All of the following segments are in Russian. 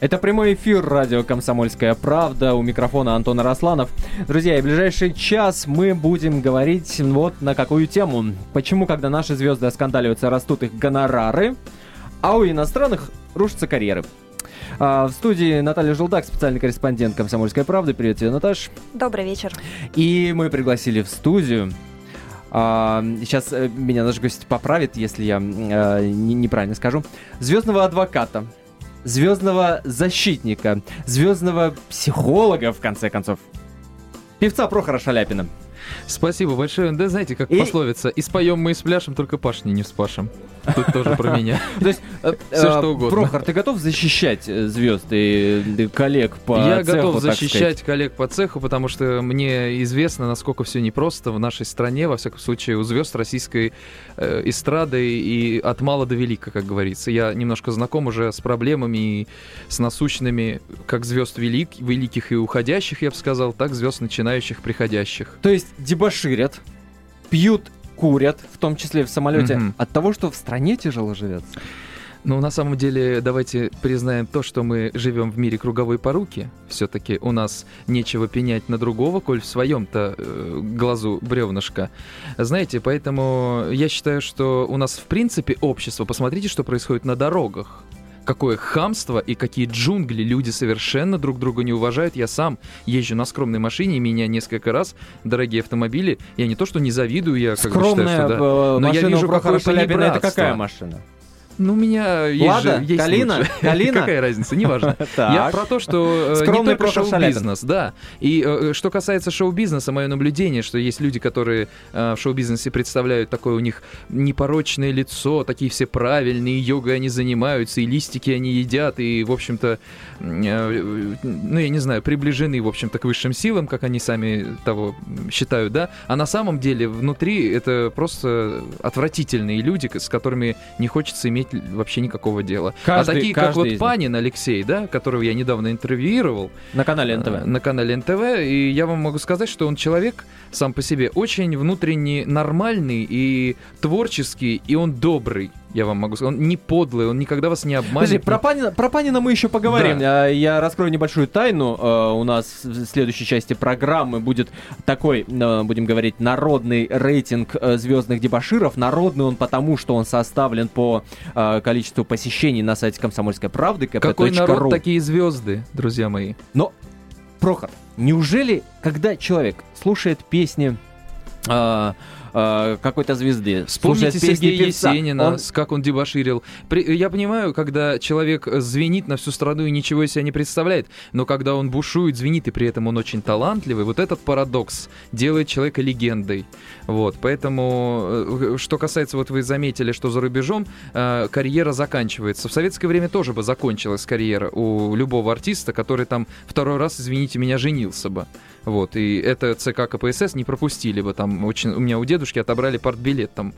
Это прямой эфир радио «Комсомольская правда». У микрофона Антон Росланов. Друзья, и в ближайший час мы будем говорить вот на какую тему. Почему, когда наши звезды оскандаливаются, растут их гонорары, а у иностранных рушатся карьеры. А, в студии Наталья Желдак, специальный корреспондент «Комсомольской правды». Привет тебе, Наташ. Добрый вечер. И мы пригласили в студию а, сейчас э, меня наш гость поправит, если я а, не, неправильно скажу. Звездного адвоката, звездного защитника, звездного психолога, в конце концов. Певца Прохора Шаляпина. Спасибо большое. Да знаете, как и... пословица, и споем мы и спляшем, только пашни не вспашем. Тут тоже про меня. То есть, э, все что э, угодно. Прохор, ты готов защищать э, звезд и коллег по цеху, Я готов защищать коллег по цеху, потому что мне известно, насколько все непросто в нашей стране, во всяком случае, у звезд российской эстрады и от мала до велика, как говорится. Я немножко знаком уже с проблемами и с насущными как звезд велик, великих и уходящих, я бы сказал, так звезд начинающих, приходящих. То есть дебоширят, пьют курят, в том числе в самолете, mm-hmm. от того, что в стране тяжело живется? Ну, на самом деле, давайте признаем то, что мы живем в мире круговой поруки. Все-таки у нас нечего пенять на другого, коль в своем-то э, глазу бревнышко. Знаете, поэтому я считаю, что у нас в принципе общество. Посмотрите, что происходит на дорогах какое хамство и какие джунгли люди совершенно друг друга не уважают. Я сам езжу на скромной машине, и меня несколько раз дорогие автомобили. Я не то, что не завидую, я как Скромная бы считаю, что да. Э, но я вижу какое это какая машина? Ну, у меня есть Лада? же... Есть Калина? Лучше. Калина? Какая разница, неважно. Я про то, что э, не только шоу-бизнес, да. И э, что касается шоу-бизнеса, мое наблюдение, что есть люди, которые э, в шоу-бизнесе представляют такое у них непорочное лицо, такие все правильные, йогой они занимаются, и листики они едят, и, в общем-то, ну, я не знаю, приближены, в общем-то, к высшим силам, как они сами того считают, да. А на самом деле внутри это просто отвратительные люди, с которыми не хочется иметь иметь вообще никакого дела. А каждый, а такие, как вот Панин Алексей, да, которого я недавно интервьюировал. На канале НТВ. Э, на канале НТВ. И я вам могу сказать, что он человек сам по себе очень внутренне нормальный и творческий, и он добрый я вам могу сказать. Он не подлый, он никогда вас не обманет. Подожди, про Панина, про Панина мы еще поговорим. Да. Я раскрою небольшую тайну. Э, у нас в следующей части программы будет такой, э, будем говорить, народный рейтинг звездных дебаширов. Народный он потому, что он составлен по количеству посещений на сайте Комсомольской правды. kp. Какой народ, такие звезды, друзья мои. Но, Прохор, неужели, когда человек слушает песни э, какой-то звезды. Вспомните Сергея Есенина, он... как он дебоширил. При, я понимаю, когда человек звенит на всю страну и ничего из себя не представляет, но когда он бушует, звенит, и при этом он очень талантливый, вот этот парадокс делает человека легендой. Вот, поэтому, э, что касается, вот вы заметили, что за рубежом э, карьера заканчивается. В советское время тоже бы закончилась карьера у любого артиста, который там второй раз, извините меня, женился бы. Вот, и это ЦК КПСС не пропустили бы. Там очень... У меня у дедушки отобрали партбилет там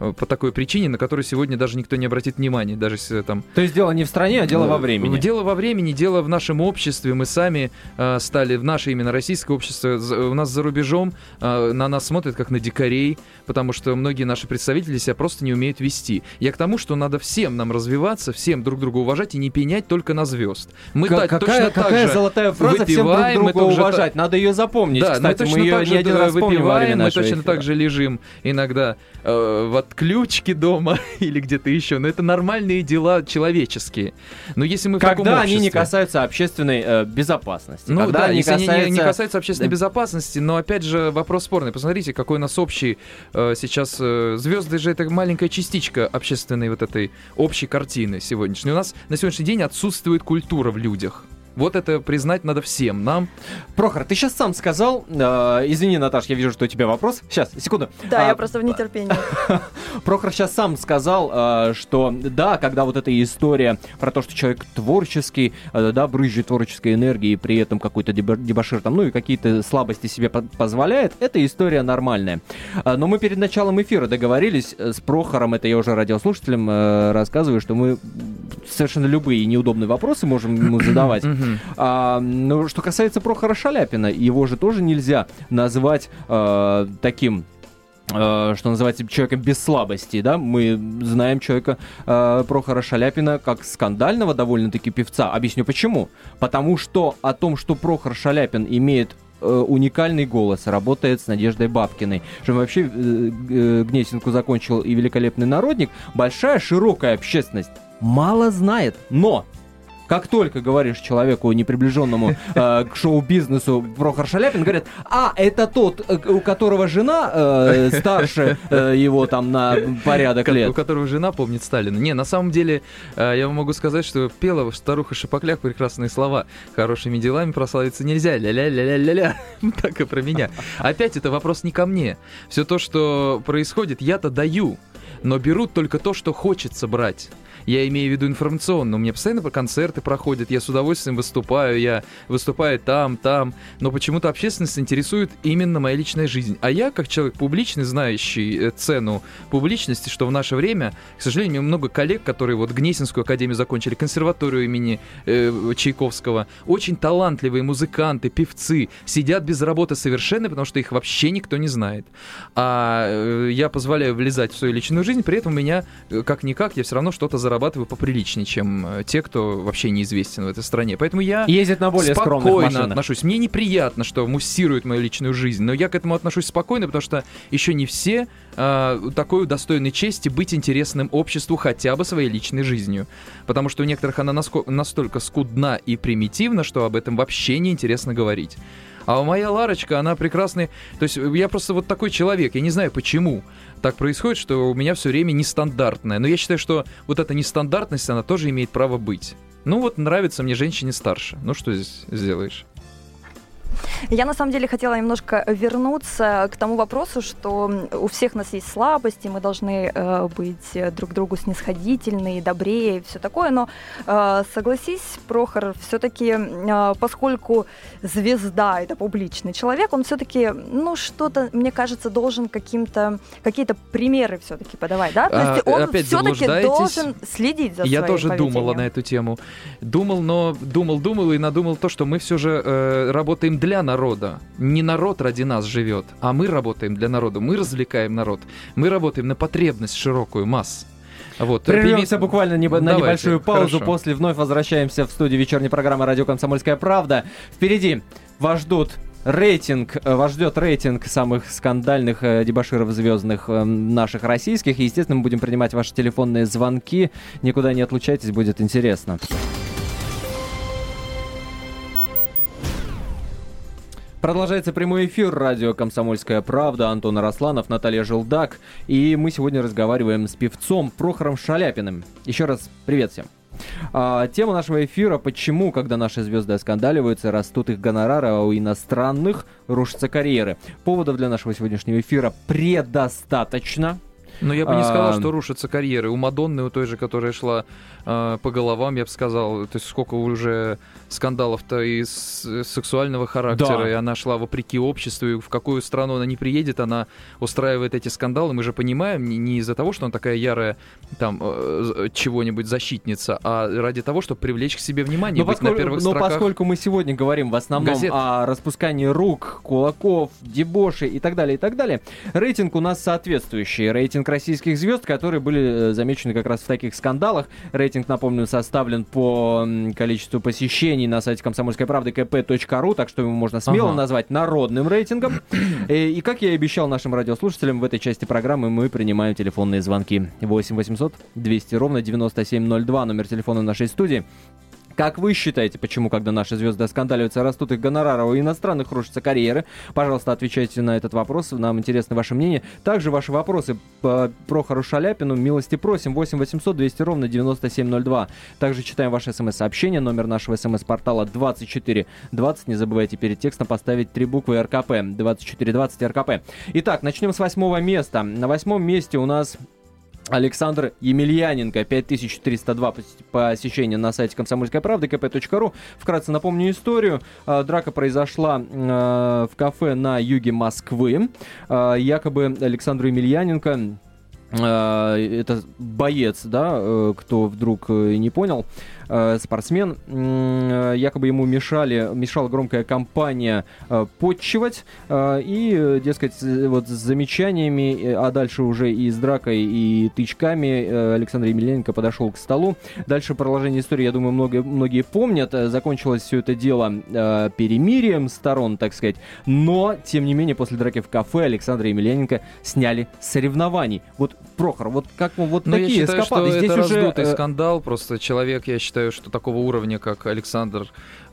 по такой причине, на которую сегодня даже никто не обратит внимания, даже если там... То есть дело не в стране, а дело во времени. Дело во времени, дело в нашем обществе. Мы сами э, стали, в наше именно российское общество, у нас за рубежом э, на нас смотрят как на дикарей, потому что многие наши представители себя просто не умеют вести. Я к тому, что надо всем нам развиваться, всем друг друга уважать и не пенять только на звезд. Мы К- так, какая, точно какая так золотая фраза выпиваем, всем друг друга уважать? Надо ее запомнить. Да, Кстати, мы, мы ее не один раз выпиваем, мы точно так же лежим иногда э, в отключке дома или где-то еще. Но это нормальные дела человеческие. Но если мы в Когда они не касаются общественной э, безопасности. Ну когда да, если касаются... они не, не касаются общественной безопасности, но опять же вопрос спорный. Посмотрите, какой у нас общий э, сейчас... Э, звезды же это маленькая частичка общественной вот этой общей картины сегодняшней. У нас на сегодняшний день отсутствует культура в людях. Вот это признать надо всем нам. Прохор, ты сейчас сам сказал, э, извини, Наташ, я вижу, что у тебя вопрос. Сейчас, секунду. Да, а, я просто в нетерпении. Прохор сейчас сам сказал, э, что да, когда вот эта история про то, что человек творческий, э, да, брызжет творческой энергией, при этом какой-то дебашир там, ну и какие-то слабости себе позволяет, эта история нормальная. Э, но мы перед началом эфира договорились с Прохором, это я уже радиослушателям э, рассказываю, что мы совершенно любые неудобные вопросы можем ему задавать. А, но что касается Прохора Шаляпина, его же тоже нельзя назвать а, таким Э, что называется, человеком без слабости, да, мы знаем человека э, Прохора Шаляпина как скандального довольно-таки певца. Объясню почему. Потому что о том, что Прохор Шаляпин имеет э, уникальный голос, работает с Надеждой Бабкиной. Что вообще э, э, Гнесинку закончил и великолепный народник, большая широкая общественность мало знает. Но как только говоришь человеку, неприближенному э, к шоу-бизнесу Прохор Шаляпин, говорят, а, это тот, э, у которого жена э, старше э, его там на порядок лет. У которого жена помнит Сталина. Не, на самом деле, э, я могу сказать, что пела старуха Шапокляк прекрасные слова. Хорошими делами прославиться нельзя. Ля-ля-ля-ля-ля-ля. Так и про меня. Опять это вопрос не ко мне. Все то, что происходит, я-то даю но берут только то, что хочется брать. Я имею в виду информационно. У меня постоянно концерты проходят, я с удовольствием выступаю, я выступаю там, там. Но почему-то общественность интересует именно моя личная жизнь. А я, как человек публичный, знающий э, цену публичности, что в наше время, к сожалению, много коллег, которые вот Гнесинскую академию закончили, консерваторию имени э, Чайковского, очень талантливые музыканты, певцы, сидят без работы совершенно, потому что их вообще никто не знает. А э, я позволяю влезать в свою личную жизнь, при этом у меня, э, как-никак, я все равно что-то за зарабатываю поприличнее, чем э, те, кто вообще неизвестен в этой стране. Поэтому я Ездит на более спокойно отношусь. Мне неприятно, что муссирует мою личную жизнь, но я к этому отношусь спокойно, потому что еще не все э, такой удостоены чести быть интересным обществу хотя бы своей личной жизнью. Потому что у некоторых она настолько скудна и примитивна, что об этом вообще не интересно говорить. А моя Ларочка, она прекрасная. То есть я просто вот такой человек, я не знаю почему так происходит, что у меня все время нестандартное. Но я считаю, что вот эта нестандартность, она тоже имеет право быть. Ну вот нравится мне женщине старше. Ну что здесь сделаешь? Я на самом деле хотела немножко вернуться к тому вопросу, что у всех нас есть слабости, мы должны э, быть друг другу снисходительны, добрее и все такое, но э, согласись, Прохор, все-таки, э, поскольку звезда это публичный человек, он все-таки, ну, что-то, мне кажется, должен каким-то, какие-то примеры все-таки подавать, да? То есть он все-таки должен следить за Я тоже поведением. думала на эту тему. Думал, но думал, думал и надумал то, что мы все же э, работаем для народа. Не народ ради нас живет, а мы работаем для народа. Мы развлекаем народ. Мы работаем на потребность широкую масс. Вот. Прервемся Пими... буквально не... на небольшую паузу. Хорошо. После вновь возвращаемся в студию вечерней программы «Радио Комсомольская правда». Впереди вас ждут рейтинг, э, вас ждет рейтинг самых скандальных э, дебаширов звездных э, наших российских. И, естественно, мы будем принимать ваши телефонные звонки. Никуда не отлучайтесь, будет интересно. Продолжается прямой эфир радио «Комсомольская правда». Антон Арасланов, Наталья Желдак. И мы сегодня разговариваем с певцом Прохором Шаляпиным. Еще раз привет всем. А, тема нашего эфира «Почему, когда наши звезды оскандаливаются, растут их гонорары, а у иностранных рушатся карьеры?» Поводов для нашего сегодняшнего эфира предостаточно. Но я бы не сказал, а... что рушатся карьеры. У Мадонны, у той же, которая шла э, по головам, я бы сказал, то есть сколько уже скандалов-то из сексуального характера, да. и она шла вопреки обществу, и в какую страну она не приедет, она устраивает эти скандалы. Мы же понимаем, не, не из-за того, что она такая ярая там э, чего-нибудь защитница, а ради того, чтобы привлечь к себе внимание, но быть поскольку, на первых но строках. поскольку мы сегодня говорим в основном газет. о распускании рук, кулаков, дебоши и так далее, и так далее, рейтинг у нас соответствующий. Рейтинг российских звезд, которые были э, замечены как раз в таких скандалах. Рейтинг, напомню, составлен по количеству посещений на сайте комсомольской правды kp.ru, так что его можно смело ага. назвать народным рейтингом. И, э, и как я и обещал нашим радиослушателям, в этой части программы мы принимаем телефонные звонки. 8 800 200 ровно 9702, номер телефона нашей студии. Как вы считаете, почему, когда наши звезды оскандаливаются, растут их гонорары, у иностранных рушатся карьеры? Пожалуйста, отвечайте на этот вопрос, нам интересно ваше мнение. Также ваши вопросы по Прохору Шаляпину милости просим 8 800 200 ровно 9702. Также читаем ваши смс-сообщения, номер нашего смс-портала 2420. Не забывайте перед текстом поставить три буквы РКП. 2420 РКП. Итак, начнем с восьмого места. На восьмом месте у нас Александр Емельяненко, 5302 посещения на сайте комсомольской правды, kp.ru. Вкратце напомню историю. А, драка произошла а, в кафе на юге Москвы. А, якобы Александру Емельяненко это боец, да, кто вдруг не понял, Э, спортсмен. Э, якобы ему мешали, мешала громкая компания э, подчивать. И, дескать, вот с замечаниями, а дальше уже и с дракой, и тычками Александр Емельяненко подошел к столу. Дальше продолжение истории, я думаю, много, многие помнят. Закончилось все это дело перемирием сторон, так сказать. Но, тем не менее, после драки в кафе Александра Емельяненко сняли соревнований. Вот, Прохор, вот как вот Но такие я считаю, эскапады. Что Здесь это уже... раздутый скандал, просто человек, я считаю, считаю, что такого уровня, как Александр,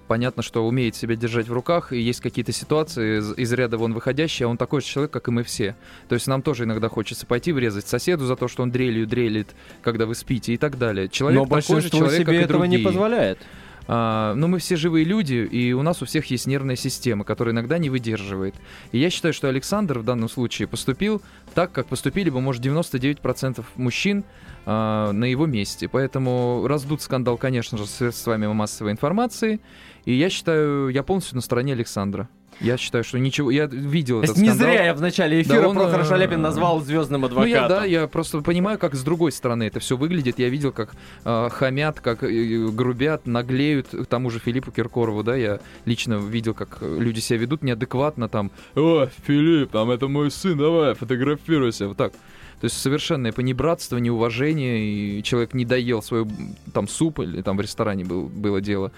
понятно, что умеет себя держать в руках, и есть какие-то ситуации из, из ряда вон выходящие, а он такой же человек, как и мы все. То есть нам тоже иногда хочется пойти врезать соседу за то, что он дрелью дрелит, когда вы спите и так далее. Человек Но такой же человек, себе как и этого другие. не позволяет. А, но мы все живые люди, и у нас у всех есть нервная система, которая иногда не выдерживает. И я считаю, что Александр в данном случае поступил так, как поступили бы, может, 99% мужчин а, на его месте. Поэтому раздут скандал, конечно же, с средствами массовой информации. И я считаю, я полностью на стороне Александра. Я считаю, что ничего... Я видел этот не скандал. зря я в начале эфира да, он, Прохора э, Шаляпин назвал звездным адвокатом. Ну, я, да, я просто понимаю, как с другой стороны это все выглядит. Я видел, как э, хамят, как э, грубят, наглеют к тому же Филиппу Киркорову, да, я лично видел, как люди себя ведут неадекватно, там, «О, Филипп, там, это мой сын, давай, фотографируйся», вот так. То есть совершенное понебратство, неуважение, и человек не доел свой там суп, или там в ресторане был, было дело.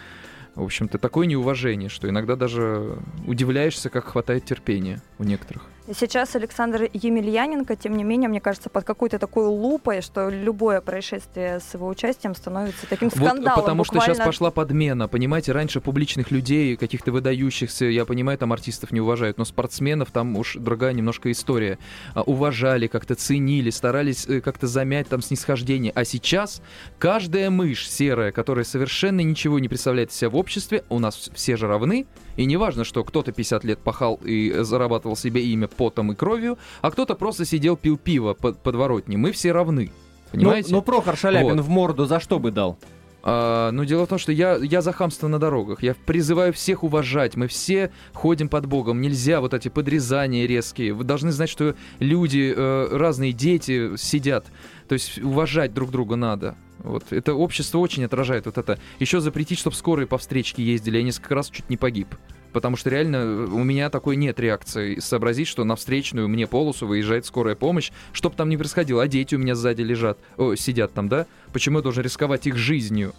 В общем-то, такое неуважение, что иногда даже удивляешься, как хватает терпения у некоторых. Сейчас Александр Емельяненко, тем не менее, мне кажется, под какой-то такой лупой, что любое происшествие с его участием становится таким скандалом. Вот потому буквально... что сейчас пошла подмена, понимаете, раньше публичных людей, каких-то выдающихся, я понимаю, там артистов не уважают, но спортсменов там уж другая немножко история. А, уважали, как-то ценили, старались э, как-то замять там снисхождение. А сейчас каждая мышь серая, которая совершенно ничего не представляет себя в обществе, у нас все же равны, и не важно, что кто-то 50 лет пахал и зарабатывал себе имя потом и кровью, а кто-то просто сидел, пил пиво под подворотни. Мы все равны. Понимаете? Ну, ну Прохор Шаляпин вот. в морду за что бы дал? А, ну, дело в том, что я, я за хамство на дорогах. Я призываю всех уважать. Мы все ходим под Богом. Нельзя вот эти подрезания резкие. Вы должны знать, что люди, э, разные дети сидят. То есть уважать друг друга надо. Вот это общество очень отражает вот это. Еще запретить, чтобы скорые по встречке ездили. Я несколько раз чуть не погиб. Потому что реально э, у меня такой нет реакции сообразить, что на встречную мне полосу выезжает скорая помощь, чтобы там не происходило. А дети у меня сзади лежат, о, сидят там, да? Почему я должен рисковать их жизнью?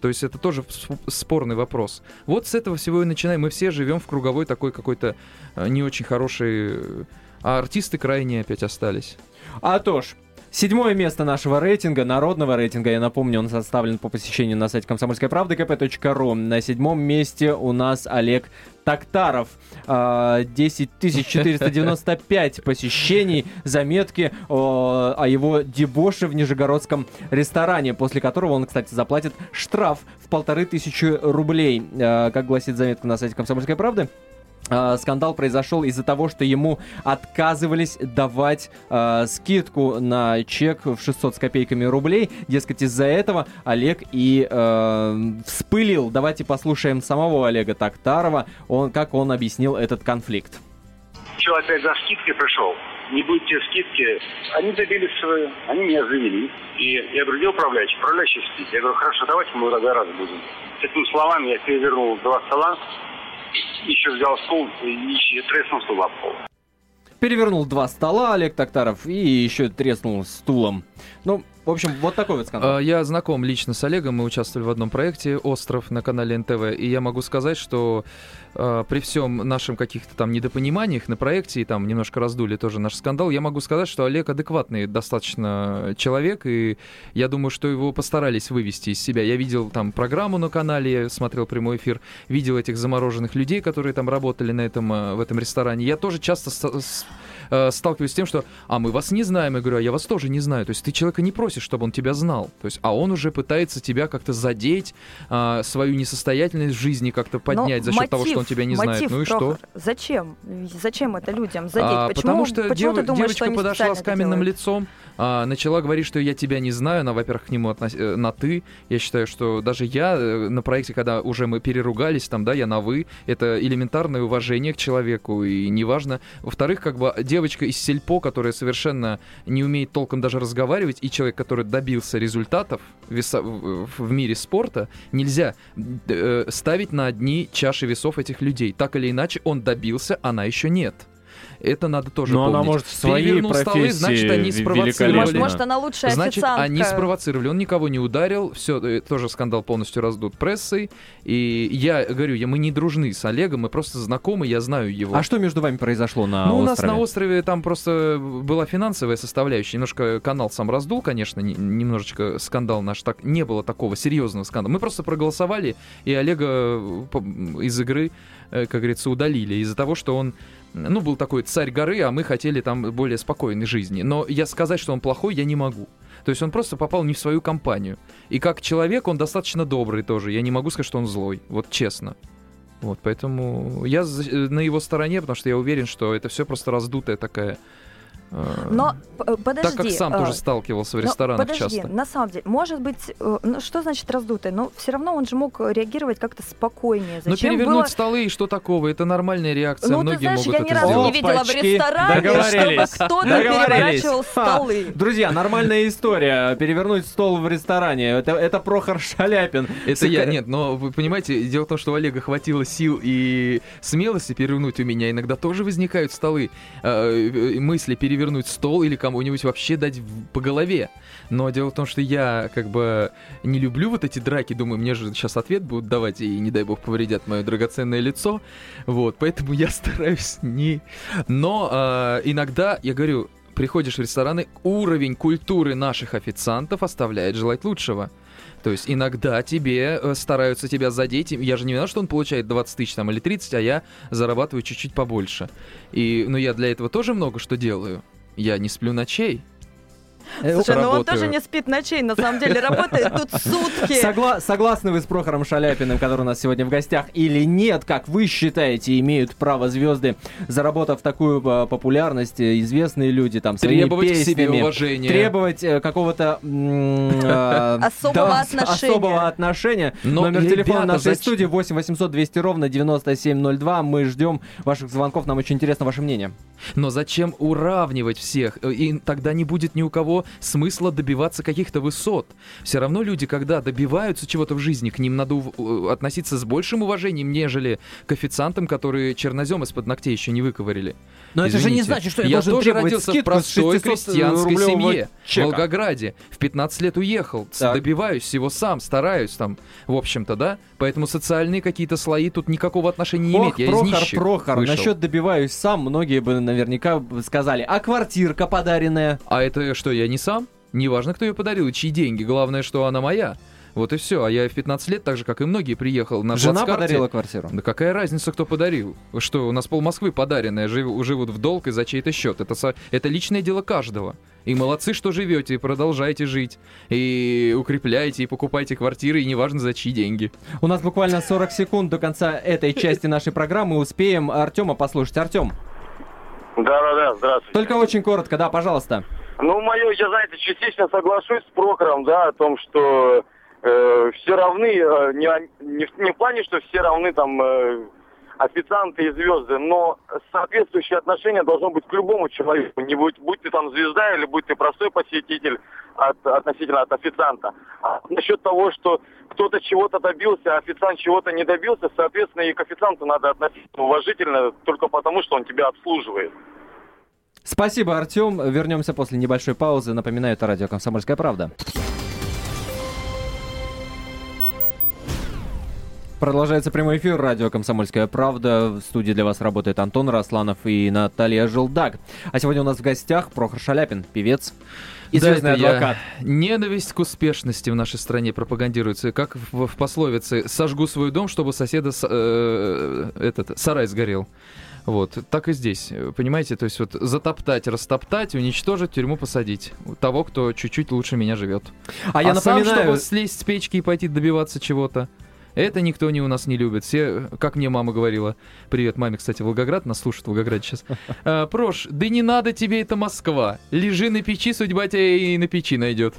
То есть это тоже спорный вопрос. Вот с этого всего и начинаем. Мы все живем в круговой такой какой-то э, не очень хороший... Э, а артисты крайне опять остались. А то ж, Седьмое место нашего рейтинга, народного рейтинга, я напомню, он составлен по посещению на сайте комсомольской правды kp.ru. На седьмом месте у нас Олег Токтаров. 10 495 посещений, заметки о его дебоше в Нижегородском ресторане, после которого он, кстати, заплатит штраф в полторы тысячи рублей, а, как гласит заметка на сайте «Комсомольской правды». А, скандал произошел из-за того, что ему отказывались давать э, скидку на чек в 600 с копейками рублей. Дескать, из-за этого Олег и э, вспылил. Давайте послушаем самого Олега Токтарова, он, как он объяснил этот конфликт. Что опять за скидки пришел? Не будете скидки. Они добились свое, они меня завели. И я говорю, где управляющий? Управляющий спит. Я говорю, хорошо, давайте мы тогда раз будем. С этими словами я перевернул два стола, еще взял стул и еще треснул стул об пол. Перевернул два стола Олег Токтаров и еще треснул стулом. Ну, в общем, вот такой вот скандал. А, я знаком лично с Олегом, мы участвовали в одном проекте «Остров» на канале НТВ, и я могу сказать, что э, при всем нашем каких-то там недопониманиях на проекте, и там немножко раздули тоже наш скандал, я могу сказать, что Олег адекватный достаточно человек, и я думаю, что его постарались вывести из себя. Я видел там программу на канале, я смотрел прямой эфир, видел этих замороженных людей, которые там работали на этом, э, в этом ресторане. Я тоже часто с, с, э, сталкиваюсь с тем, что «а мы вас не знаем», я говорю «а я вас тоже не знаю». То есть ты человека не просишь чтобы он тебя знал. То есть, а он уже пытается тебя как-то задеть, а, свою несостоятельность в жизни как-то поднять Но за счет того, что он тебя не знает. Ну и Прохор, что? Зачем? Зачем это людям задеть? А, почему, потому что почему дев, думаешь, девочка что подошла с каменным лицом, а, начала говорить, что я тебя не знаю, она, во-первых, к нему относ... Э, на ты. Я считаю, что даже я э, на проекте, когда уже мы переругались, там, да, я на вы, это элементарное уважение к человеку, и неважно. Во-вторых, как бы девочка из сельпо, которая совершенно не умеет толком даже разговаривать, и человек, который добился результатов веса... в мире спорта, нельзя э, ставить на одни чаши весов этих людей. Так или иначе, он добился, она еще нет. Это надо тоже Но помнить. она может своей Перевернул столы, значит, они спровоцировали. Может, может, она лучшая Значит, официантка. они спровоцировали. Он никого не ударил. Все, э, тоже скандал полностью раздут прессой. И я говорю, я, мы не дружны с Олегом, мы просто знакомы, я знаю его. А что между вами произошло на ну, острове? у нас на острове там просто была финансовая составляющая. Немножко канал сам раздул, конечно, немножечко скандал наш. Так, не было такого серьезного скандала. Мы просто проголосовали, и Олега э, из игры, как говорится, удалили из-за того, что он ну, был такой царь горы, а мы хотели там более спокойной жизни. Но я сказать, что он плохой, я не могу. То есть он просто попал не в свою компанию. И как человек он достаточно добрый тоже. Я не могу сказать, что он злой. Вот честно. Вот, поэтому я э, на его стороне, потому что я уверен, что это все просто раздутая такая но подожди. Так как сам тоже сталкивался в ресторанах подожди, часто. на самом деле, может быть, э, ну, что значит раздутый? Но все равно он же мог реагировать как-то спокойнее. Ну, Зачем Но перевернуть было... столы и что такого? Это нормальная реакция. Ну, Многие ты знаешь, могут я ни разу не видела в ресторане, чтобы кто-то переворачивал столы. Друзья, нормальная история. Перевернуть стол в ресторане. Это, это Прохор Шаляпин. Это я, нет, но вы понимаете, дело в том, что у Олега хватило сил и смелости перевернуть у меня. Иногда тоже возникают столы, э, э, мысли перевернуть стол или кому-нибудь вообще дать по голове. Но дело в том, что я как бы не люблю вот эти драки, думаю, мне же сейчас ответ будут давать, и не дай бог повредят мое драгоценное лицо. Вот, поэтому я стараюсь не... Но э, иногда, я говорю, приходишь в рестораны, уровень культуры наших официантов оставляет желать лучшего. То есть иногда тебе э, стараются тебя задеть. Я же не виноват, что он получает 20 тысяч там, или 30, а я зарабатываю чуть-чуть побольше. И, ну, я для этого тоже много что делаю. Я не сплю ночей. Э, Слушай, ну он тоже не спит ночей, на самом деле работает тут сутки. Согла- согласны вы с Прохором Шаляпиным, который у нас сегодня в гостях, или нет? Как вы считаете, имеют право звезды, заработав такую э, популярность, э, известные люди там своими требовать песнями, к себе уважения, требовать какого-то особого отношения. Особого отношения. Номер телефона нашей студии 8 800 200 ровно 9702. Мы ждем ваших звонков, нам очень интересно ваше мнение. Но зачем уравнивать всех? И тогда не будет ни у кого смысла добиваться каких-то высот. Все равно люди, когда добиваются чего-то в жизни, к ним надо э, относиться с большим уважением, нежели к официантам, которые чернозем из-под ногтей еще не выковырили. Но Извините. это же не значит, что я, я тоже родился в простой крестьянской семье чека. в Волгограде. В 15 лет уехал, так. добиваюсь всего сам, стараюсь там, в общем-то, да. Поэтому социальные какие-то слои тут никакого отношения не Ох, имеют. Я Прохор, из Прохор, вышел. насчет добиваюсь сам, многие бы наверняка сказали, а квартирка подаренная? А это что, я не сам? Неважно, кто ее подарил и чьи деньги, главное, что она моя. Вот и все. А я в 15 лет, так же, как и многие, приехал на Жена подарила квартиру? Да какая разница, кто подарил? Что, у нас пол Москвы подаренное, жив, живут в долг и за чей-то счет. Это, это личное дело каждого. И молодцы, что живете, и продолжайте жить. И укрепляйте, и покупайте квартиры, и неважно за чьи деньги. У нас буквально 40 секунд до конца этой части нашей программы. Успеем Артема послушать. Артем. Да-да-да, здравствуйте. Только очень коротко, да, пожалуйста. Ну, мое, я, знаете, частично соглашусь с Прохором, да, о том, что э, все равны, э, не, не, не в плане, что все равны там э, официанты и звезды, но соответствующее отношение должно быть к любому человеку. Не будь, будь ты там звезда или будь ты простой посетитель от, относительно от официанта. А насчет того, что кто-то чего-то добился, а официант чего-то не добился, соответственно, и к официанту надо относиться уважительно только потому, что он тебя обслуживает. Спасибо, Артем. Вернемся после небольшой паузы. Напоминаю, это радио «Комсомольская правда». Продолжается прямой эфир радио «Комсомольская правда». В студии для вас работает Антон Росланов и Наталья Желдак. А сегодня у нас в гостях Прохор Шаляпин, певец, известный да, адвокат. Я... Ненависть к успешности в нашей стране пропагандируется, как в, в пословице «сожгу свой дом, чтобы соседа э, этот, сарай сгорел». Вот, так и здесь, понимаете, то есть вот затоптать, растоптать, уничтожить, тюрьму посадить. Того, кто чуть-чуть лучше меня живет. А, я напоминаю... сам, чтобы слезть с печки и пойти добиваться чего-то, это никто не у нас не любит. Все, как мне мама говорила, привет маме, кстати, Волгоград, нас слушает Волгоград сейчас. А, Прош, да не надо тебе это Москва. Лежи на печи, судьба тебя и на печи найдет.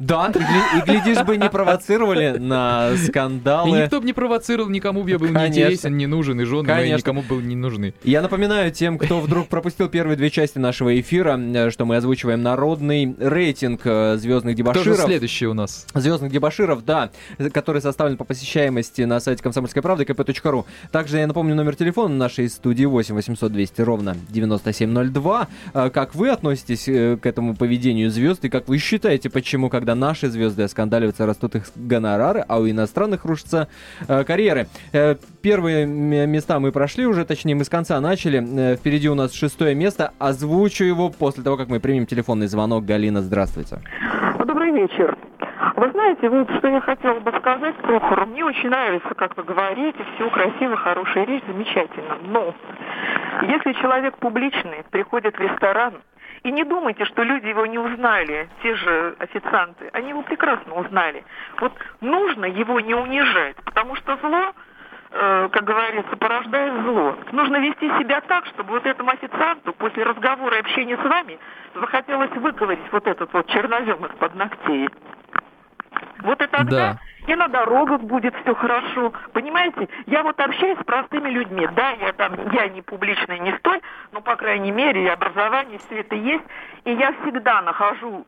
Да, и, и глядишь бы не провоцировали на скандалы. И никто бы не провоцировал, никому бы я был Конечно. не интересен, не нужен, и жены Конечно. никому бы не нужны. Я напоминаю тем, кто вдруг пропустил первые две части нашего эфира, э, что мы озвучиваем народный рейтинг э, звездных дебаширов. Кто же следующий у нас? Звездных дебаширов, да, который составлен по посещаемости на сайте комсомольской правды kp.ru. Также я напомню номер телефона нашей студии 8 800 200 ровно 9702. Э, как вы относитесь к этому поведению звезд и как вы считаете, почему, когда когда наши звезды оскандаливаются, растут их гонорары, а у иностранных рушатся э, карьеры. Э, первые места мы прошли уже, точнее мы с конца начали. Э, впереди у нас шестое место. Озвучу его после того, как мы примем телефонный звонок. Галина, здравствуйте. Добрый вечер. Вы знаете, вот что я хотела бы сказать, Прохору, мне очень нравится, как вы говорите, все красиво, хорошая речь, замечательно. Но если человек публичный, приходит в ресторан, и не думайте, что люди его не узнали, те же официанты. Они его прекрасно узнали. Вот нужно его не унижать, потому что зло, э, как говорится, порождает зло. Нужно вести себя так, чтобы вот этому официанту после разговора и общения с вами захотелось выговорить вот этот вот чернозем из-под ногтей. Вот и тогда да и на дорогах будет все хорошо. Понимаете, я вот общаюсь с простыми людьми. Да, я там, я не публичный, не столь, но, по крайней мере, и образование, все это есть. И я всегда нахожу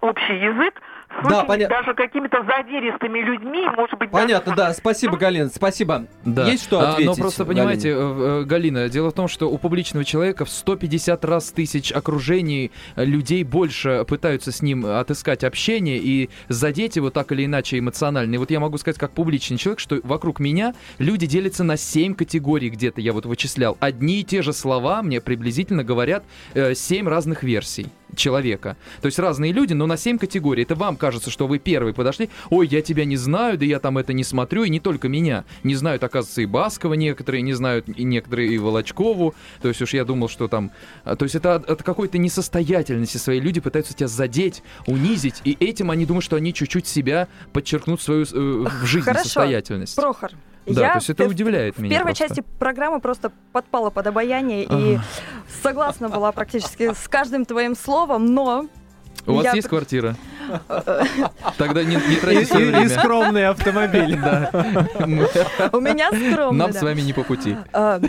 общий язык с да, поня... даже какими-то задиристыми людьми, может быть... Понятно, даже... да. Спасибо, ну... Галина, спасибо. Да. Есть что ответить? А, но просто, понимаете, Галине? Э, э, Галина, дело в том, что у публичного человека в 150 раз тысяч окружений э, людей больше пытаются с ним отыскать общение и задеть его так или иначе эмоционально. И вот я могу сказать, как публичный человек, что вокруг меня люди делятся на 7 категорий где-то, я вот вычислял. Одни и те же слова мне приблизительно говорят э, 7 разных версий человека. То есть разные люди, но на 7 категорий. Это вам кажется, что вы первый подошли. Ой, я тебя не знаю, да я там это не смотрю. И не только меня. Не знают, оказывается, и Баскова некоторые, не знают и некоторые и Волочкову. То есть уж я думал, что там... А, то есть это от, от какой-то несостоятельности свои люди пытаются тебя задеть, унизить. И этим они думают, что они чуть-чуть себя подчеркнут свою э, в жизни Хорошо. состоятельность. Прохор, да, я то есть это удивляет в, меня. В первой просто. части программы просто подпала под обаяние и согласна была практически с каждым твоим словом, но у вас есть квартира? Тогда не, не тратите свое время. И скромный автомобиль. Да. У меня скромный, Нам с вами не по пути. А,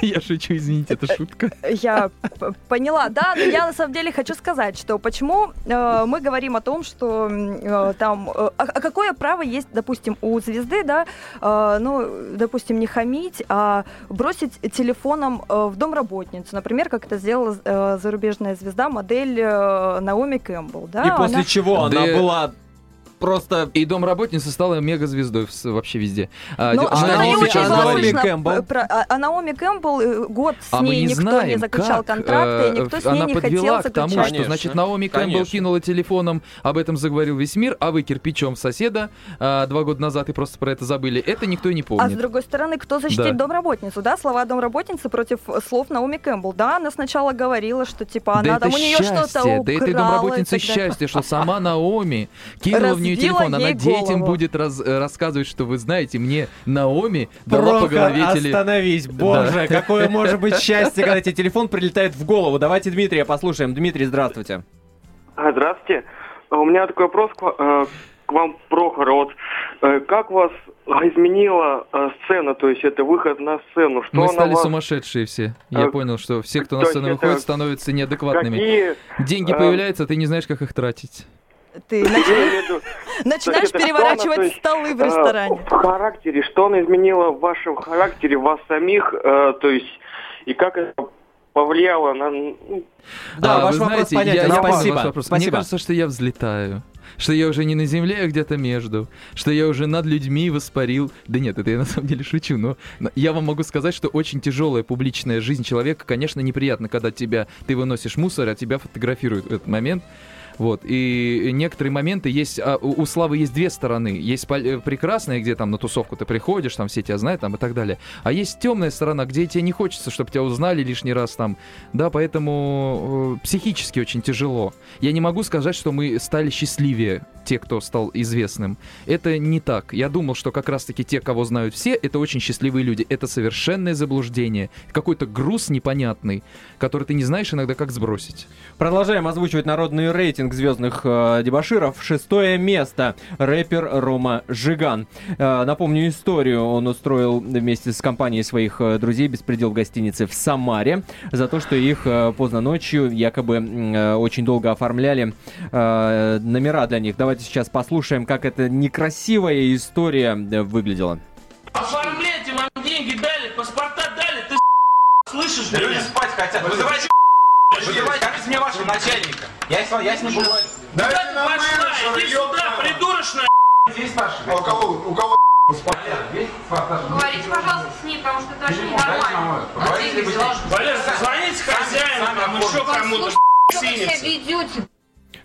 я шучу, извините, это шутка. Я поняла. Да, но я на самом деле хочу сказать, что почему э, мы говорим о том, что э, там... Э, а, а какое право есть, допустим, у звезды, да, ну, допустим, не хамить, а бросить телефоном в дом работницу, например, как это сделала зарубежная звезда, модель Наоми Кэмпбелл, да? И после она... чего она да. была просто... И домработница стала мега-звездой вообще везде. А, ну, а, Наоми, очень а Наоми Кэмпбелл. Про, а, а Наоми Кэмпбелл э, год с а ней не никто знаем, не заключал как, контракты, и никто с ней не хотел к тому, заключать. что, значит, Наоми Кэмпбелл Конечно. кинула телефоном, об этом заговорил весь мир, а вы кирпичом соседа а, два года назад и просто про это забыли. Это никто и не помнит. А с другой стороны, кто защитит да. домработницу, да? Слова домработницы против слов Наоми Кэмпбелл. Да, она сначала говорила, что типа она да там у нее что-то украла. Да это домработнице счастье, что сама Наоми кинула в нее телефон, она детям будет раз, э, рассказывать, что вы знаете, мне Наоми дала по голове теле... остановись, боже, да. какое может быть счастье, когда тебе телефон прилетает в голову. Давайте Дмитрия послушаем. Дмитрий, здравствуйте. А, здравствуйте. А, у меня такой вопрос к, э, к вам, Прохор. Вот, э, как вас изменила сцена, то есть это выход на сцену? Что Мы стали вас... сумасшедшие все. Я а, понял, что все, кто на сцену выходит, становятся неадекватными. Какие... Деньги появляются, а ты не знаешь, как их тратить ты начинаешь переворачивать столы в э, ресторане. В характере, что она изменила в вашем характере, вас самих, э, то есть, и как это повлияло на... Ну, да, а, ваш вопрос знаете, понятен, я, спасибо. Спасибо. Мне кажется, что я взлетаю что я уже не на земле, а где-то между, что я уже над людьми воспарил. Да нет, это я на самом деле шучу, но я вам могу сказать, что очень тяжелая публичная жизнь человека, конечно, неприятно, когда тебя, ты выносишь мусор, а тебя фотографируют в этот момент. Вот. И некоторые моменты есть... А, у славы есть две стороны. Есть э, прекрасная, где там на тусовку ты приходишь, там все тебя знают, там и так далее. А есть темная сторона, где тебе не хочется, чтобы тебя узнали лишний раз там. Да, поэтому э, психически очень тяжело. Я не могу сказать, что мы стали счастливее, те, кто стал известным. Это не так. Я думал, что как раз-таки те, кого знают все, это очень счастливые люди. Это совершенное заблуждение. Какой-то груз непонятный, который ты не знаешь иногда, как сбросить. Продолжаем озвучивать народный рейтинг звездных э, дебаширов. Шестое место. Рэпер Рома Жиган. Э, напомню историю. Он устроил вместе с компанией своих э, друзей беспредел в гостинице в Самаре за то, что их э, поздно ночью якобы э, очень долго оформляли э, номера для них. Давайте сейчас послушаем, как эта некрасивая история э, выглядела. Оформляйте, вам деньги дали, паспорта дали, ты слышишь люди меня? спать хотят. Вызывайте, вызывайте, скажите мне вашего начальника. Я с, я с ним поговорю. Куда ты пошла? Иди сюда, придурочная! Здесь старший. А у кого, у кого. Говорите, пожалуйста, с ним, потому что это вообще ненормально. нам, Поговорите, либо здесь. Валер, звоните хозяину, там, еще кому-то вы синится.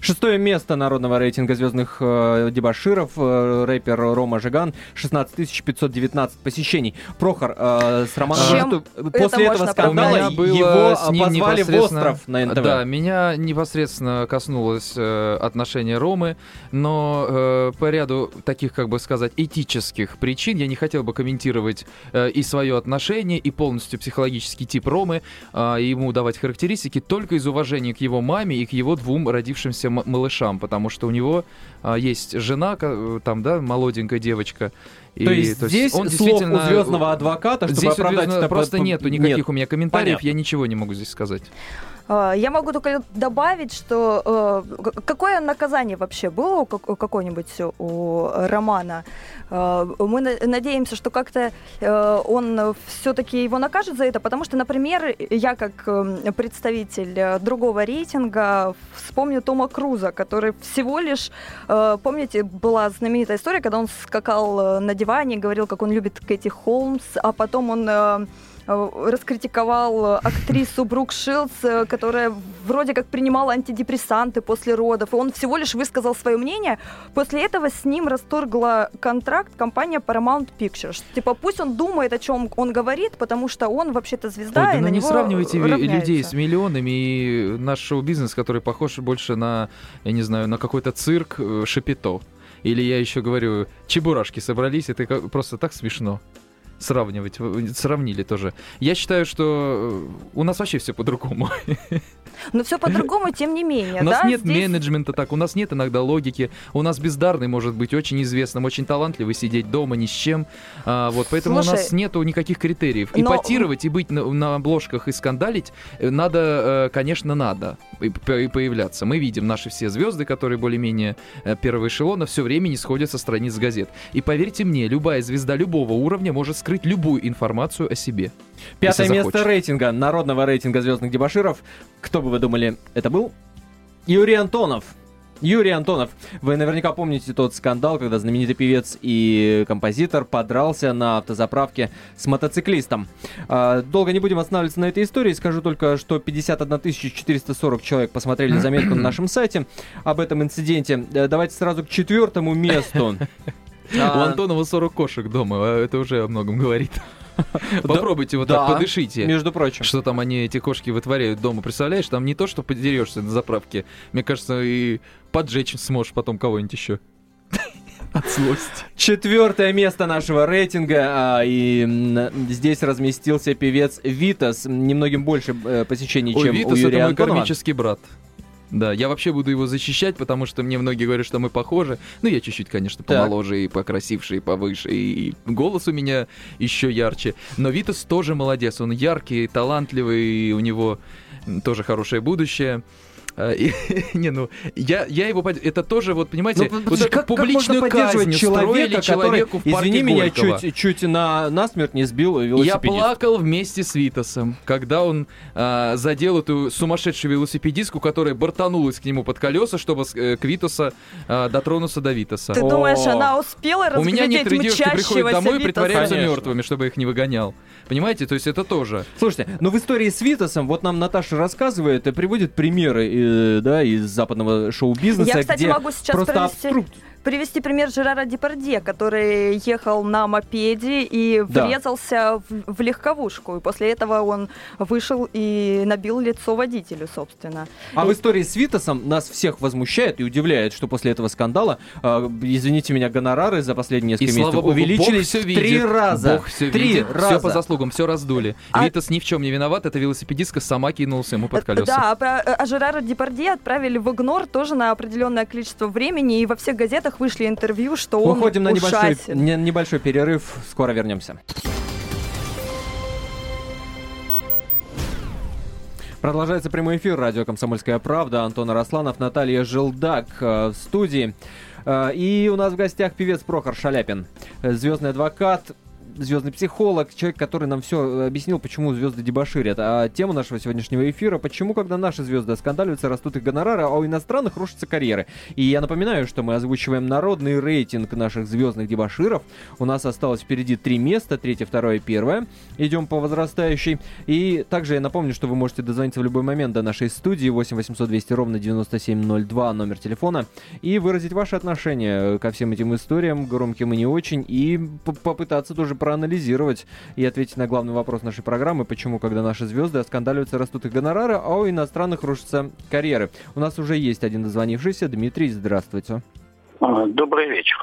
Шестое место народного рейтинга звездных э, дебаширов. Э, рэпер Рома Жиган. 16 519 посещений. Прохор, э, с Романом Чем Житу- это после этого можно скандала У меня было его с ним позвали в непосредственно- остров на НТВ. Да, меня непосредственно коснулось э, отношения Ромы, но э, по ряду таких, как бы сказать, этических причин я не хотел бы комментировать э, и свое отношение, и полностью психологический тип Ромы, и ему давать характеристики только из уважения к его маме и к его двум родившимся м- малышам, потому что у него а, есть жена, ка- там, да, молоденькая девочка. И, то есть здесь он действительно- у звездного адвоката, чтобы Здесь оправдать это... просто по- нету нет. никаких у меня комментариев, Понятно. я ничего не могу здесь сказать. А, Я могу только добавить, что э, какое наказание вообще было у как- у Романа? Э, Мы на- надеемся, что как-то э, он все-таки его накажет за это, потому что, например, я как э, представитель другого рейтинга вспомню Тома Круза, который всего лишь, помните, была знаменитая история, когда он скакал на диване, говорил, как он любит Кэти Холмс, а потом он раскритиковал э, актрису Брук Шилдс, э, которая вроде как принимала антидепрессанты после родов, и он всего лишь высказал свое мнение. После этого с ним расторгла контракт компания Paramount Pictures. Типа пусть он думает, о чем он говорит, потому что он вообще-то звезда, Ой, да и ну на не него сравнивайте равняются. людей с миллионами и наш шоу-бизнес, который похож больше на, я не знаю, на какой-то цирк э, Шапито. Или я еще говорю, чебурашки собрались, это просто так смешно сравнивать. Сравнили тоже. Я считаю, что э, у нас вообще все по-другому. Но все по-другому, тем не менее. У нас да, нет здесь- менеджмента так, у нас нет иногда логики. У нас бездарный может быть очень известным, очень талантливый, сидеть дома ни с чем. А, вот, поэтому у Слушай, нас нету никаких критериев. но- Ипотировать и быть на, на обложках и скандалить э, надо, э, конечно, надо и, и появляться. Мы видим наши все звезды, которые более-менее первого эшелона, все время не сходят со страниц газет. И поверьте мне, любая звезда любого уровня может скрыть любую информацию о себе. Пятое место захочет. рейтинга, народного рейтинга звездных дебаширов. Кто бы вы думали, это был? Юрий Антонов. Юрий Антонов. Вы наверняка помните тот скандал, когда знаменитый певец и композитор подрался на автозаправке с мотоциклистом. А, Долго не будем останавливаться на этой истории. Скажу только, что 51 440 человек посмотрели заметку на нашем сайте об этом инциденте. Э, Давайте сразу к четвертому месту. У Антонова 40 кошек дома, а это уже о многом говорит. Попробуйте вот да, так, подышите. Между прочим. Что там они, эти кошки, вытворяют дома, представляешь? Там не то, что подерешься на заправке. Мне кажется, и поджечь сможешь потом кого-нибудь еще. От злости. Четвертое место нашего рейтинга, а, и здесь разместился певец Витас, немногим больше э, посещений, Ой, чем у Витас это мой кармический брат. Да, я вообще буду его защищать, потому что мне многие говорят, что мы похожи. Ну, я чуть-чуть, конечно, Так. помоложе и покрасивше, и повыше, и голос у меня еще ярче. Но Витас тоже молодец, он яркий, талантливый, и у него тоже хорошее будущее. А, Не, ну, я, я его... Это тоже, вот, понимаете, Ну, вот как, публичную казнь человека, который, человеку в извини меня, чуть, чуть на, насмерть не сбил Я плакал вместе с Витасом, когда он а, задел эту сумасшедшую велосипедистку, которая бортанулась к нему под колеса, чтобы с- э, к Витаса а, дотронуться до Витаса. Ты думаешь, она успела У меня разглядеть некоторые девушки приходят домой и притворяются мертвыми, чтобы их не выгонял. Понимаете? То есть это тоже. Слушайте, ну в истории с Витасом, вот нам Наташа рассказывает и приводит примеры да, из западного шоу-бизнеса, где могу сейчас просто провести-. Привести пример Жерара Депардье, который ехал на мопеде и Да. врезался в, в легковушку. И после этого он вышел и набил лицо водителю, собственно. А И- в истории с Витасом нас всех возмущает и удивляет, что после этого скандала, э, извините меня, гонорары за последние И несколько слава месяцев богу, увеличились Бог все в видит. три раза. Бог все три видит. раза. Все по заслугам, все раздули. А- Витас ни в чем не виноват, эта велосипедистка сама кинулся ему под Э, колеса. Да, а, про- а Жерара Депардье отправили в игнор тоже на определенное количество времени, и во всех газетах вышли интервью, что он Уходим на небольшой, не- небольшой перерыв, скоро вернемся. Продолжается прямой эфир радио «Комсомольская правда». Антон Арасланов, Наталья Желдак э, в студии. Э, И у нас в гостях певец Прохор Шаляпин, э, звездный адвокат, звездный психолог, человек, который нам все объяснил, почему звезды дебоширят. А тема нашего сегодняшнего эфира, почему, когда наши звезды скандаливаются, растут их гонорары, а у иностранных рушатся карьеры. И я напоминаю, что мы озвучиваем народный рейтинг наших звездных дебоширов. У нас осталось впереди три места, третье, второе, первое. Идем по возрастающей. И также я напомню, что вы можете дозвониться в любой момент до нашей студии 8 800 200 ровно 9702, номер телефона, и выразить ваше отношение ко всем этим историям, громким и не очень, и попытаться тоже проанализировать и ответить на главный вопрос нашей программы, почему, когда наши звезды оскандаливаются, растут их гонорары, а у иностранных рушатся карьеры. У нас уже есть один дозвонившийся. Дмитрий, здравствуйте. А, Добрый вечер.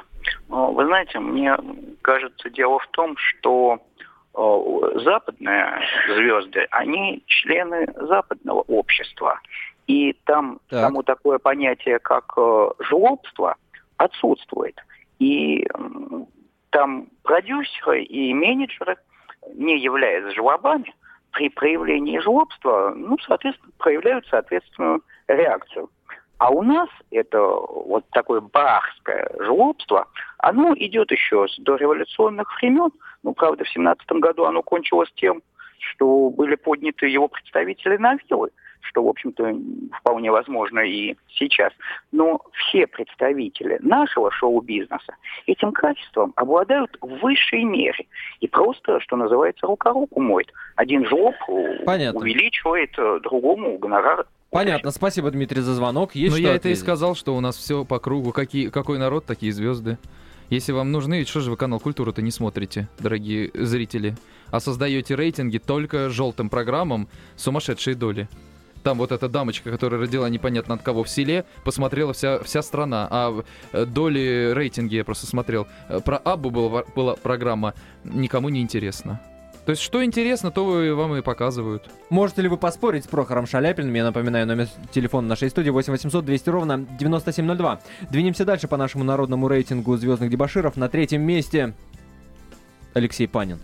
А, Вы знаете, мне кажется, дело в том, что а, западные звезды, они члены западного общества. И там Так. само такое понятие, как жлобство, отсутствует. И там продюсеры и менеджеры, не являясь жлобами, при проявлении жлобства, ну, соответственно, проявляют соответственную реакцию. А у нас это вот такое барское жлобство, оно идет еще с дореволюционных времен. Ну, правда, в семнадцатом году оно кончилось тем, что были подняты его представители на вилы, что, в общем-то, вполне возможно и сейчас. Но все представители нашего шоу-бизнеса этим качеством обладают в высшей мере. И просто, что называется, рука руку моет. Один жлоб Понятно. увеличивает э, другому гонорар Понятно, спасибо, Дмитрий, за звонок. Есть Но я это и ответить? сказал, что у нас все по кругу. Какие, какой народ, такие звезды. Если вам нужны, что же вы канал Культура-то не смотрите, дорогие зрители? А создаете рейтинги только желтым программам сумасшедшие доли. Там вот эта дамочка, которая родила непонятно от кого в селе, посмотрела вся, вся страна. А э, доли рейтинги я просто смотрел. Э, Про Аббу была, была программа, никому не интересно. То есть, что интересно, то вам и показывают. Можете ли вы поспорить с Прохором Шаляпиным? Я напоминаю, номер телефона нашей студии 8 800 200 ровно 9702. Двинемся дальше по нашему народному рейтингу звездных дебаширов. На третьем месте Алексей Панин.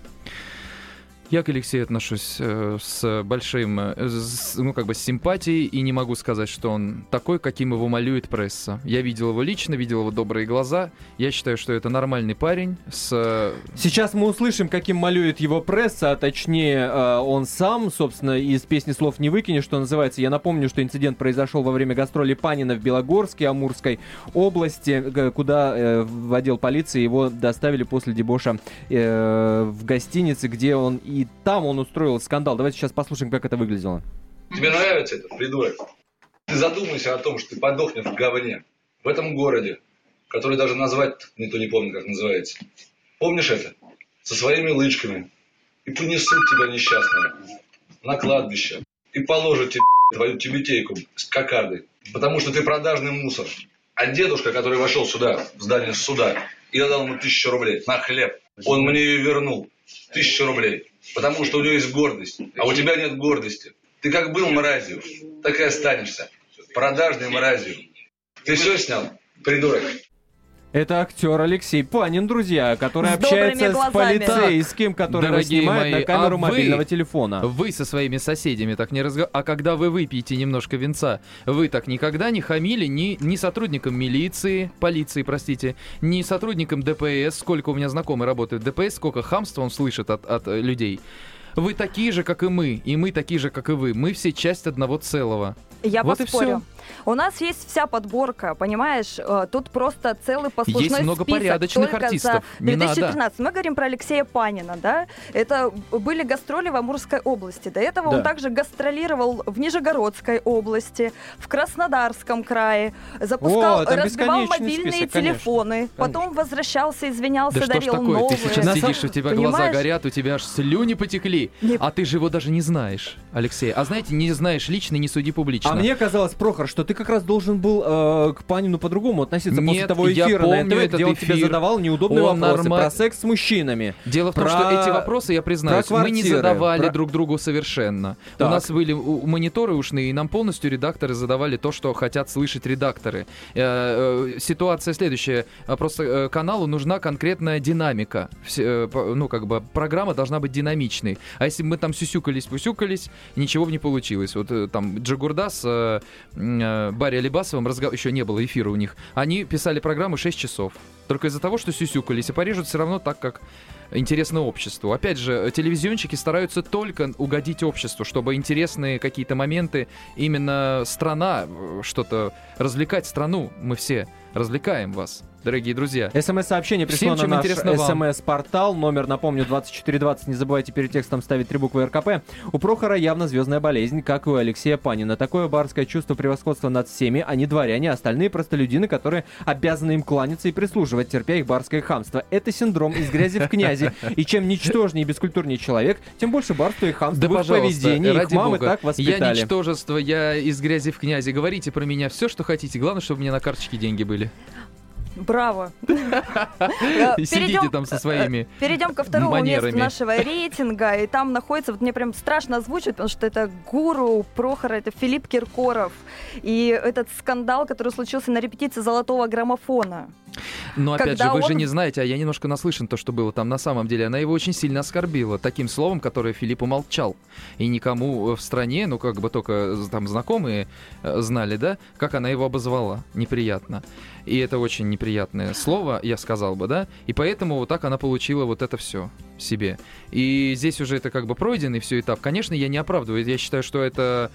Я к Алексею отношусь э, с большим, э, с- ну как бы с симпатией и не могу сказать, что он такой, каким его малюет пресса. Я видел его лично, видел его добрые глаза. Я считаю, что это нормальный парень с... Сейчас мы услышим, каким малюет его пресса, а точнее э, он сам, собственно, из песни слов не выкинешь, что называется. Я напомню, что инцидент произошел во время гастроли Панина в Белогорске, Амурской области, куда э, в отдел полиции его доставили после дебоша в гостинице, где он и там он устроил скандал. Давайте сейчас послушаем, как это выглядело. Тебе нравится это, придурок? Ты задумайся о том, что ты подохнешь в говне. В этом городе, который даже назвать никто не помнит, как называется. Помнишь это? Со своими лычками. И понесут тебя несчастного на кладбище. И положат тебе твою тюбетейку с кокардой. Потому что ты продажный мусор. А дедушка, который вошел сюда, в здание суда, я дал ему тысячу рублей на хлеб, он мне ее вернул. Тысячу рублей. Потому что у него есть гордость. А у тебя нет гордости. Ты как был мразью, так и останешься. Продажной мразью. Ты все снял? Придурок. Это актер Алексей Панин, друзья, который С общается с полицейским, который Дорогие снимает мои, на камеру а вы- мобильного телефона. Вы со своими соседями так не разговариваете. А когда вы выпьете немножко винца, вы так никогда не хамили ни, ни сотрудникам милиции, полиции, простите, ни сотрудникам ДПС, сколько у меня знакомый работает в ДПС, сколько хамства он слышит от, от э, людей. Вы такие же, как и мы, и мы такие же, как и вы. Мы все часть одного целого. Я Вот и поспорю. У нас есть вся подборка, понимаешь? Э, Тут просто целый послужной Есть много список порядочных только артистов. за Не надо. 2013. Мы говорим про Алексея Панина, да? Это были гастроли в Амурской области. До этого Да. он также гастролировал в Нижегородской области, в Краснодарском крае, запускал, О, разбивал мобильные список, конечно. телефоны, потом возвращался, извинялся, Да что ж дарил такое, новые. ты сейчас сидишь, у тебя глаза Понимаешь? горят, у тебя аж слюни потекли, Не- а ты же его даже не знаешь, Алексей. А знаете, не знаешь лично, не суди публично. А мне казалось, Прохор, что ты как раз должен был э, к Панину по-другому относиться после Нет, того я эфира на помню НТВ, этот где он тебе эфир. задавал неудобные Он вопросы норма- про секс с мужчинами. Дело в том, Про- что эти вопросы, я признаюсь, мы не задавали про- друг другу совершенно. Так. У нас были мониторы ушные, и нам полностью редакторы задавали то, что хотят слышать редакторы. Э, э, Ситуация следующая. А Просто э, каналу нужна конкретная динамика. Все, э, Ну, как бы, программа должна быть динамичной. А если бы мы там сюсюкались-пусюкались, ничего бы не получилось. Вот э, там Джигурда с э, э, Барри Алибасовым, разгов- еще не было эфира у них, они писали программу 6 часов. Только из-за того, что сюсюкались, и порежут все равно так, как интересно обществу. Опять же, телевизионщики стараются только угодить обществу, чтобы интересные какие-то моменты, именно страна, э, что-то развлекать страну. Мы все развлекаем вас, дорогие друзья. СМС-сообщение пришло Всем, чем на наш. СМС-портал. Номер, напомню, 2420. Не забывайте перед текстом ставить три буквы РКП. У Прохора явно звездная болезнь, как и у Алексея Панина. Такое барское чувство превосходства над всеми, они дворяне, а остальные простолюдины, которые обязаны им кланяться и прислуживать, терпя их барское хамство. Это синдром из грязи в князи. И чем ничтожнее и бескультурнее человек, тем больше барства и хамства Да, в их поведении. Их мамы бога. так Я воспитали. ничтожество, я из грязи в князи. Говорите про меня все, что хотите. Главное, чтобы у меня на карточке деньги были. Браво. И сидите там со своими Перейдем ко второму месту нашего рейтинга. И там находится, вот мне прям страшно озвучить, потому что это гуру Прохора, это Филипп Киркоров. И этот скандал, который случился на репетиции золотого граммофона. Но опять Когда же, вы же он- не знаете, а я немножко наслышан то, что было там на самом деле. Она его очень сильно оскорбила таким словом, которое Филипп умолчал. И никому в стране, ну как бы только там знакомые э, знали, да, как она его обозвала. Неприятно. И это очень неприятное слово, я сказал бы, да. И поэтому вот так она получила вот это все себе. И здесь уже это как бы пройденный все этап. Конечно, я не оправдываю. Я считаю, что это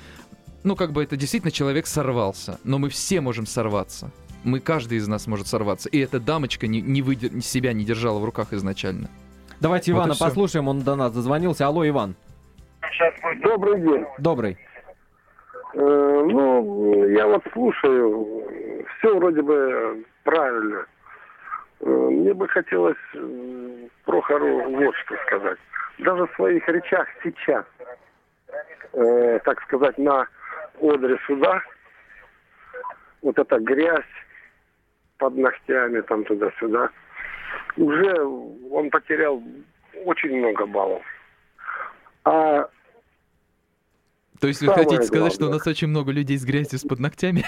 ну, как бы это действительно человек сорвался. Но мы все можем сорваться. Мы, каждый из нас может сорваться. И эта дамочка не, не выдер- себя не держала в руках изначально. Давайте Вот Ивана всё. послушаем, он до нас дозвонился. Алло, Иван. Добрый день. Добрый. Э, ну, я вот слушаю, все вроде бы правильно. Э, мне бы хотелось э, Прохору вот что сказать. Даже в своих речах сейчас, э, так сказать, на одре суда, вот эта грязь под ногтями там туда-сюда, уже он потерял очень много баллов. А То есть вы Самое хотите сказать, что у нас очень много людей с грязью с под ногтями?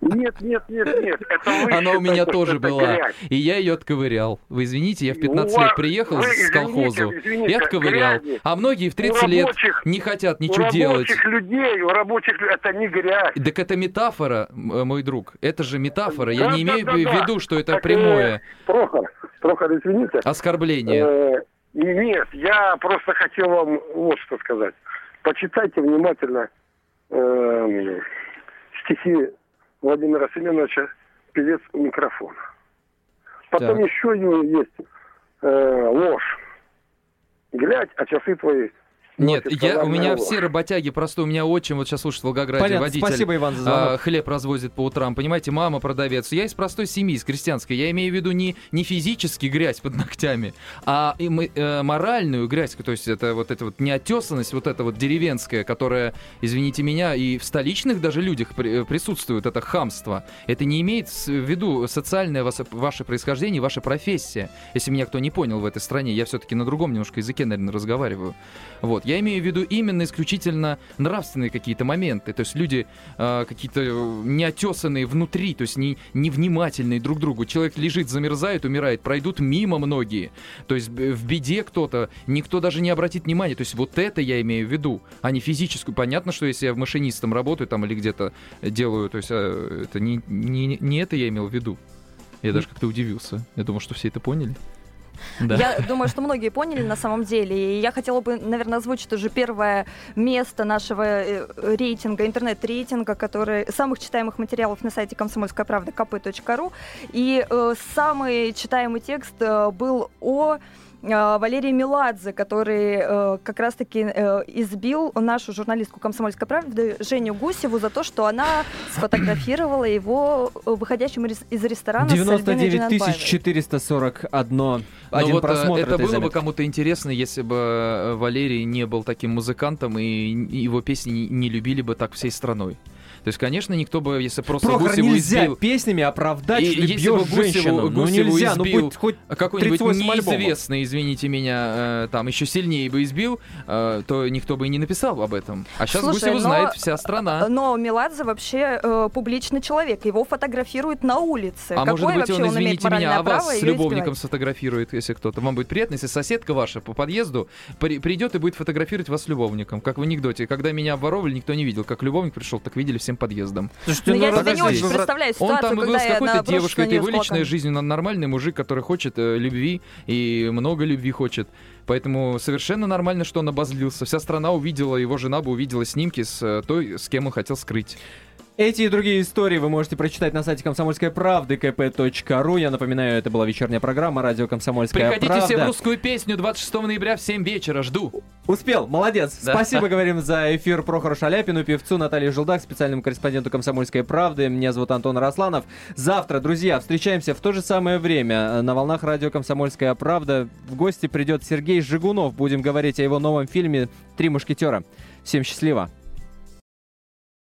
Нет, нет, нет, нет. Это вы Она у меня тоже была. грязь. И я ее отковырял. Вы извините, я в 15 У вас- лет приехал вы с колхозу извините, и отковырял. грязи. А многие в У 30 лет не хотят у ничего делать. рабочих людей, у рабочих это не грязь. Так это метафора, э, мой друг. Это же метафора. Я Да, не имею да, в виду, что это Так, э, прямое Прохор, Прохор, извините. оскорбление. Э, нет, я просто хотел вам вот что сказать. Почитайте внимательно эм, стихи Владимира Семеновича «Певец у микрофона». Потом Так. еще у него есть э, ложь. Глядь, а часы твои Нет, носит я, у меня все работяги простые. У меня отчим вот сейчас слушает в Волгограде, Понятно, водитель. спасибо, Иван, за звонок. а, хлеб развозит по утрам, понимаете, мама продавец. Я из простой семьи, из крестьянской. Я имею в виду не, не физически грязь под ногтями, а и мы- э, моральную грязь. То есть это вот эта вот неотесанность, вот эта вот деревенская, которая, извините меня, и в столичных даже людях при- э, присутствует, это хамство. Это не имеет в виду социальное вас- ваше происхождение, ваша профессия. Если меня кто не понял в этой стране, я все-таки на другом немножко языке, наверное, разговариваю. Вот. Я имею в виду именно исключительно нравственные какие-то моменты. То есть люди э, какие-то неотесанные внутри, то есть не, невнимательные друг к другу. Человек лежит, замерзает, умирает, пройдут мимо многие. То есть в беде кто-то, никто даже не обратит внимания. То есть вот это я имею в виду, а не физическую. Понятно, что если я в машинистом работаю там или где-то делаю, то есть э, это не, не, не это я имел в виду. Я даже как-то удивился. Я думал, что все это поняли. Да. Я думаю, что многие поняли на самом деле. И я хотела бы, наверное, озвучить уже первое место нашего э, рейтинга, интернет-рейтинга, который самых читаемых материалов на сайте комсомольская правда kp.ru. И э, самый читаемый текст э, был о э, Валерии Меладзе, который э, как раз-таки э, избил нашу журналистку «Комсомольской правды» Женю Гусеву за то, что она сфотографировала его э, выходящим из, ресторана с Альбиной 99 Джанабаевой. 441 Но один вот, э, просмотр это было бы заметки. кому-то интересно, если бы Валерий не был таким музыкантом и его песни не любили бы так всей страной. То есть, конечно, никто бы, если просто Прохор, Гусеву нельзя избил... песнями оправдать, И что ты если бы бьешь Гусеву, женщину. Ну Гусеву нельзя, ну избил будь хоть какой-нибудь 38 альбомов. неизвестный, извините меня, э, там еще сильнее бы избил, э, то никто бы и не написал об этом. А сейчас Слушай, Гусеву но- знает вся страна. Но Меладзе вообще э, публичный человек. Его фотографируют на улице. А Какое может быть, он, имеет извините меня, а вас с любовником избивать? сфотографирует, если кто-то. Вам будет приятно, если соседка ваша по подъезду при- придет и будет фотографировать вас с любовником. Как в анекдоте. Когда меня обворовали, никто не видел. Как любовник пришел, так видели всем подъездом. Ну, я себе не очень представляю Он ситуацию, там был когда с я какой-то девушкой, это его с личная жизнь, он нормальный мужик, который хочет э, любви и много любви хочет. Поэтому совершенно нормально, что он обозлился. Вся страна увидела, его жена бы увидела снимки с э, той, с кем он хотел скрыть. Эти и другие истории вы можете прочитать на сайте комсомольской правды kp.ru. Я напоминаю, это была вечерняя программа радио «Комсомольская Приходите правда». все в русскую песню 26 ноября в 7 вечера. Жду. Успел, молодец. Да. Спасибо, говорим за эфир Прохору Шаляпину, певцу Наталье Желдак, специальному корреспонденту «Комсомольской правды». Меня зовут Антон Росланов. Завтра, друзья, встречаемся в то же самое время на волнах радио «Комсомольская правда». В гости придет Сергей Жигунов. Будем говорить о его новом фильме «Три мушкетера». Всем счастливо.